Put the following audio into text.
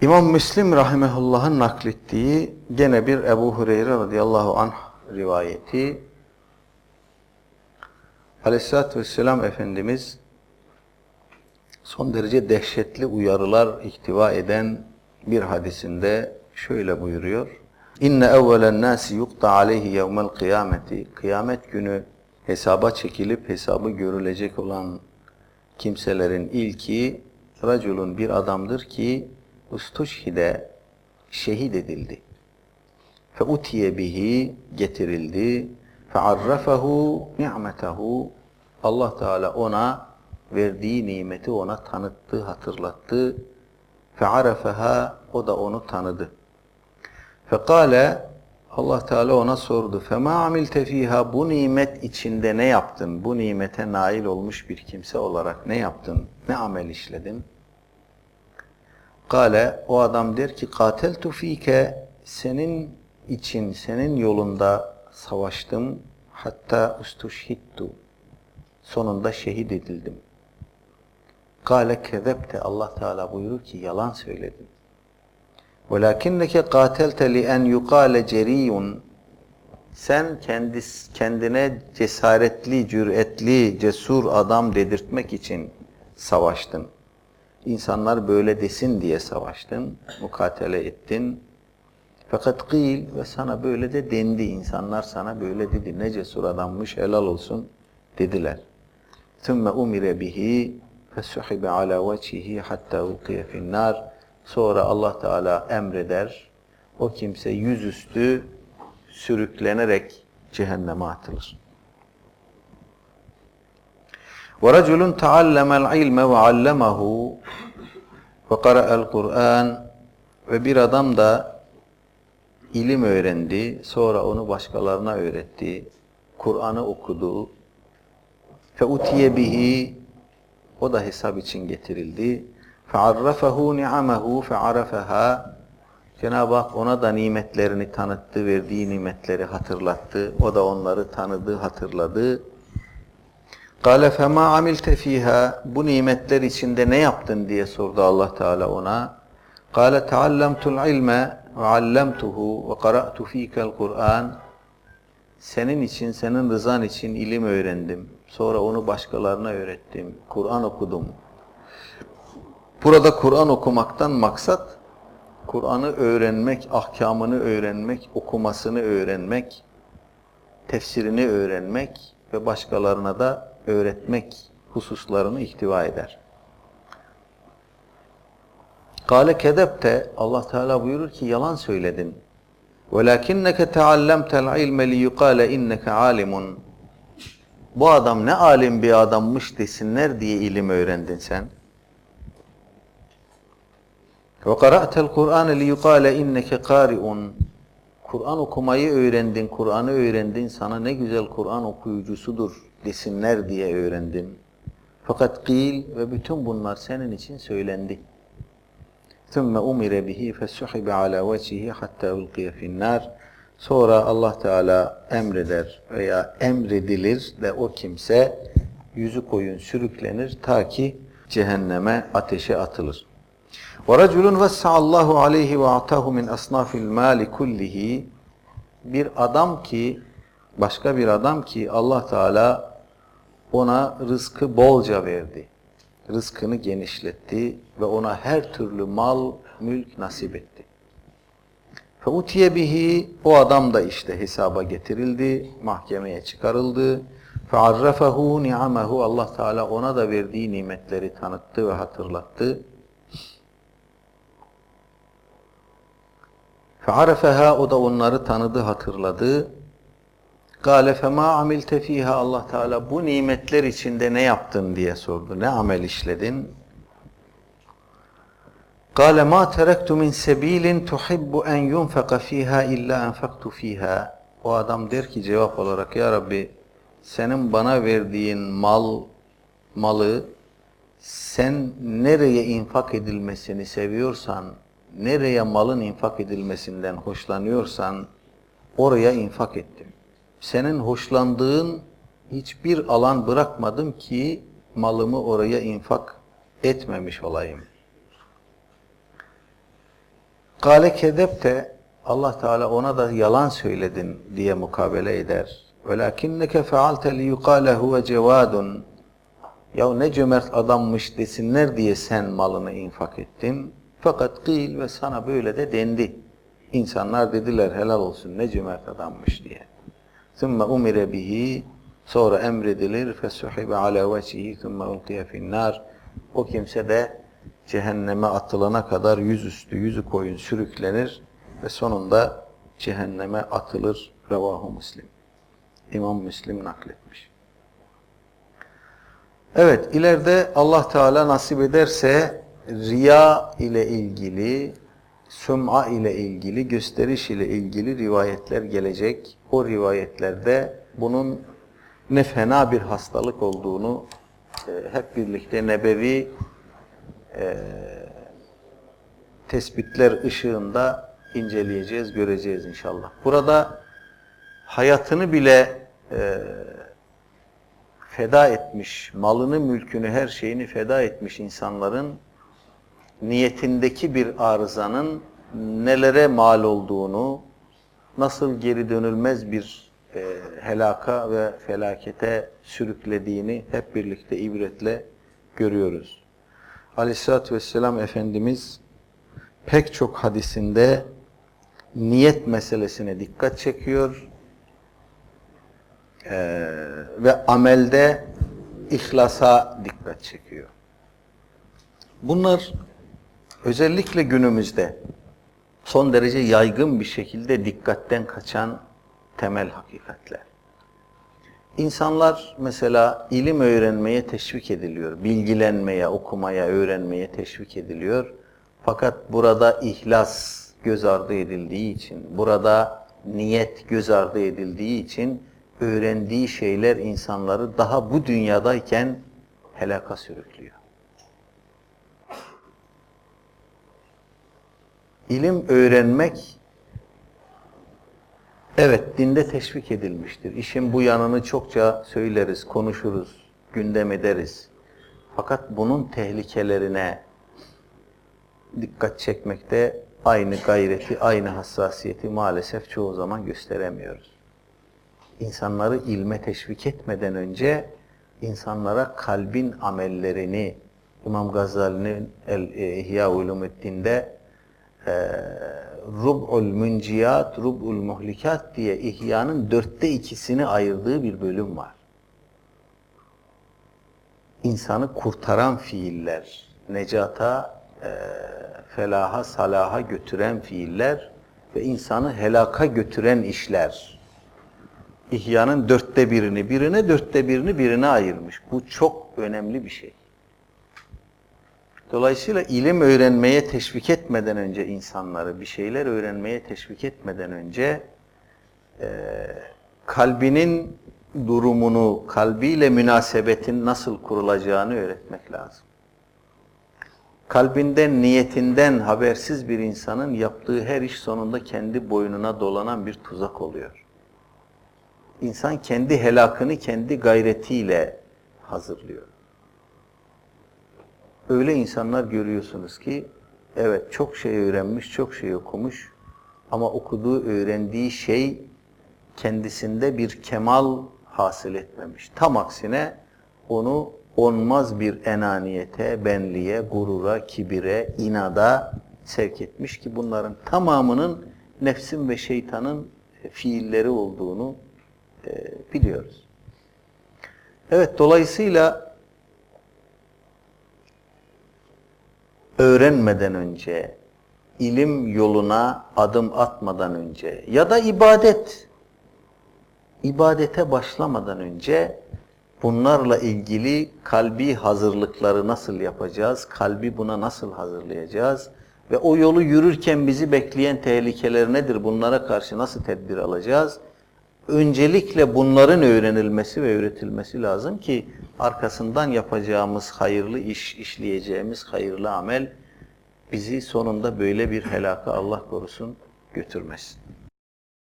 İmam Müslim rahimehullah'ın naklettiği gene bir Ebu Hureyre radıyallahu anh rivayeti Aleyhisselatü Vesselam Efendimiz son derece dehşetli uyarılar ihtiva eden bir hadisinde şöyle buyuruyor. İnne evvelen nasi yukta aleyhi yevmel kıyameti. Kıyamet günü hesaba çekilip hesabı görülecek olan kimselerin ilki raculun bir adamdır ki ustuşhide şehit edildi. Fe utiye bihi getirildi. Fe arrafahu ni'metehu. Allah Teala ona verdiği nimeti ona tanıttı, hatırlattı. Fe arafeha o da onu tanıdı. Fekale Allah Teala ona sordu. Fema amilte fiha bu nimet içinde ne yaptın? Bu nimete nail olmuş bir kimse olarak ne yaptın? Ne amel işledin? Kale o adam der ki kateltu fike senin için senin yolunda savaştım hatta ustushittu sonunda şehit edildim. Kale kezebte Allah Teala buyurur ki yalan söyledin. Velakinneke katelte li en yuqale ceriyun sen kendis, kendine cesaretli, cüretli, cesur adam dedirtmek için savaştın.'' İnsanlar böyle desin diye savaştın, mukatele ettin. Fakat kıyıl ve sana böyle de dendi. İnsanlar sana böyle dedi. Ne cesur adammış, helal olsun dediler. ثُمَّ اُمِرَ بِهِ فَسُحِبَ عَلَى وَجْهِهِ حَتَّى اُلْقِيَ فِي النَّارِ Sonra Allah Teala emreder. O kimse yüzüstü sürüklenerek cehenneme atılır. وَرَجُلٌ تَعَلَّمَ الْعِلْمَ وَعَلَّمَهُ وَقَرَأَ الْقُرْآنِ Ve bir adam da ilim öğrendi, sonra onu başkalarına öğretti, Kur'an'ı okudu. فَاُتِيَ bihi O da hesap için getirildi. فَعَرَّفَهُ نِعَمَهُ فَعَرَفَهَا Cenab-ı Hak ona da nimetlerini tanıttı, verdiği nimetleri hatırlattı. O da onları tanıdı, hatırladı. Kale fema amilte fiha bu nimetler içinde ne yaptın diye sordu Allah Teala ona. Kale taallamtul ilme ve allamtuhu ve qara'tu fikel Senin için, senin rızan için ilim öğrendim. Sonra onu başkalarına öğrettim. Kur'an okudum. Burada Kur'an okumaktan maksat Kur'an'ı öğrenmek, ahkamını öğrenmek, okumasını öğrenmek, tefsirini öğrenmek ve başkalarına da öğretmek hususlarını ihtiva eder. Kale kedepte Allah Teala buyurur ki yalan söyledin. Velakinneke taallamtel ilme li yuqale inneke alimun. Bu adam ne alim bir adammış desinler diye ilim öğrendin sen. Ve qara'tel Kur'an li yuqale. Kur'an okumayı öğrendin, Kur'an'ı öğrendin, sana ne güzel Kur'an okuyucusudur desinler diye öğrendin. Fakat kıyıl ve bütün bunlar senin için söylendi. ثُمَّ اُمِرَ بِهِ فَسُحِبَ عَلَى وَجْهِهِ حَتَّى اُلْقِيَ فِي النَّارِ Sonra Allah Teala emreder veya emredilir ve o kimse yüzü koyun sürüklenir ta ki cehenneme ateşe atılır. وَرَجُلٌ وَسَّعَ اللّٰهُ عَلَيْهِ وَاَعْتَاهُ مِنْ أَصْنَافِ الْمَالِ كُلِّهِ Bir adam ki, başka bir adam ki Allah Teala ona rızkı bolca verdi. Rızkını genişletti ve ona her türlü mal, mülk nasip etti. فَاُتِيَ bihi O adam da işte hesaba getirildi, mahkemeye çıkarıldı. فَعَرَّفَهُ نِعَمَهُ Allah Teala ona da verdiği nimetleri tanıttı ve hatırlattı. Fe'arefeha o da onları tanıdı, hatırladı. Gale fema amilte fiha Allah Teala bu nimetler içinde ne yaptın diye sordu. Ne amel işledin? Gale ma terektu min sebilin tuhibbu en yunfaka fiha illa enfaktu fiha. O adam der ki cevap olarak ya Rabbi senin bana verdiğin mal malı sen nereye infak edilmesini seviyorsan nereye malın infak edilmesinden hoşlanıyorsan oraya infak ettim. Senin hoşlandığın hiçbir alan bırakmadım ki malımı oraya infak etmemiş olayım. Kale kedepte Allah Teala ona da yalan söyledin diye mukabele eder. Fealte li yukale huve cevadun. Ya ne cömert adammış desinler diye sen malını infak ettin. Fakat kıyıl ve sana böyle de dendi. İnsanlar dediler helal olsun ne cömert adammış diye. Sümme umire bihi sonra emredilir fesuhibe ala veçihi sümme ulkiye finnar. O kimse de cehenneme atılana kadar yüzüstü yüzü koyun sürüklenir ve sonunda cehenneme atılır revahu muslim. İmam Müslim nakletmiş. Evet ileride Allah Teala nasip ederse riya ile ilgili, süm'a ile ilgili, gösteriş ile ilgili rivayetler gelecek. O rivayetlerde bunun ne fena bir hastalık olduğunu e, hep birlikte nebevi e, tespitler ışığında inceleyeceğiz, göreceğiz inşallah. Burada hayatını bile e, feda etmiş, malını, mülkünü, her şeyini feda etmiş insanların niyetindeki bir arızanın nelere mal olduğunu, nasıl geri dönülmez bir e, helaka ve felakete sürüklediğini hep birlikte ibretle görüyoruz. Aleyhisselatü Vesselam Efendimiz pek çok hadisinde niyet meselesine dikkat çekiyor ee, ve amelde ihlasa dikkat çekiyor. Bunlar özellikle günümüzde son derece yaygın bir şekilde dikkatten kaçan temel hakikatler. İnsanlar mesela ilim öğrenmeye teşvik ediliyor, bilgilenmeye, okumaya, öğrenmeye teşvik ediliyor. Fakat burada ihlas göz ardı edildiği için, burada niyet göz ardı edildiği için öğrendiği şeyler insanları daha bu dünyadayken helaka sürüklüyor. İlim öğrenmek evet dinde teşvik edilmiştir. İşin bu yanını çokça söyleriz, konuşuruz, gündem ederiz. Fakat bunun tehlikelerine dikkat çekmekte aynı gayreti, aynı hassasiyeti maalesef çoğu zaman gösteremiyoruz. İnsanları ilme teşvik etmeden önce insanlara kalbin amellerini İmam Gazali'nin El İhya Ulumuddin'de e, Rub'ul Münciyat, Rub'ul Muhlikat diye İhya'nın dörtte ikisini ayırdığı bir bölüm var. İnsanı kurtaran fiiller, necata, e, felaha, salaha götüren fiiller ve insanı helaka götüren işler. İhya'nın dörtte birini birine, dörtte birini birine ayırmış. Bu çok önemli bir şey. Dolayısıyla ilim öğrenmeye teşvik etmeden önce insanları, bir şeyler öğrenmeye teşvik etmeden önce e, kalbinin durumunu, kalbiyle münasebetin nasıl kurulacağını öğretmek lazım. Kalbinden, niyetinden habersiz bir insanın yaptığı her iş sonunda kendi boynuna dolanan bir tuzak oluyor. İnsan kendi helakını kendi gayretiyle hazırlıyor. Öyle insanlar görüyorsunuz ki evet çok şey öğrenmiş, çok şey okumuş ama okuduğu, öğrendiği şey kendisinde bir kemal hasıl etmemiş. Tam aksine onu onmaz bir enaniyete, benliğe, gurura, kibire, inada sevk etmiş ki bunların tamamının nefsin ve şeytanın fiilleri olduğunu e, biliyoruz. Evet, dolayısıyla öğrenmeden önce, ilim yoluna adım atmadan önce ya da ibadet, ibadete başlamadan önce bunlarla ilgili kalbi hazırlıkları nasıl yapacağız, kalbi buna nasıl hazırlayacağız ve o yolu yürürken bizi bekleyen tehlikeler nedir, bunlara karşı nasıl tedbir alacağız? Öncelikle bunların öğrenilmesi ve öğretilmesi lazım ki arkasından yapacağımız hayırlı iş, işleyeceğimiz hayırlı amel bizi sonunda böyle bir helaka Allah korusun götürmesin.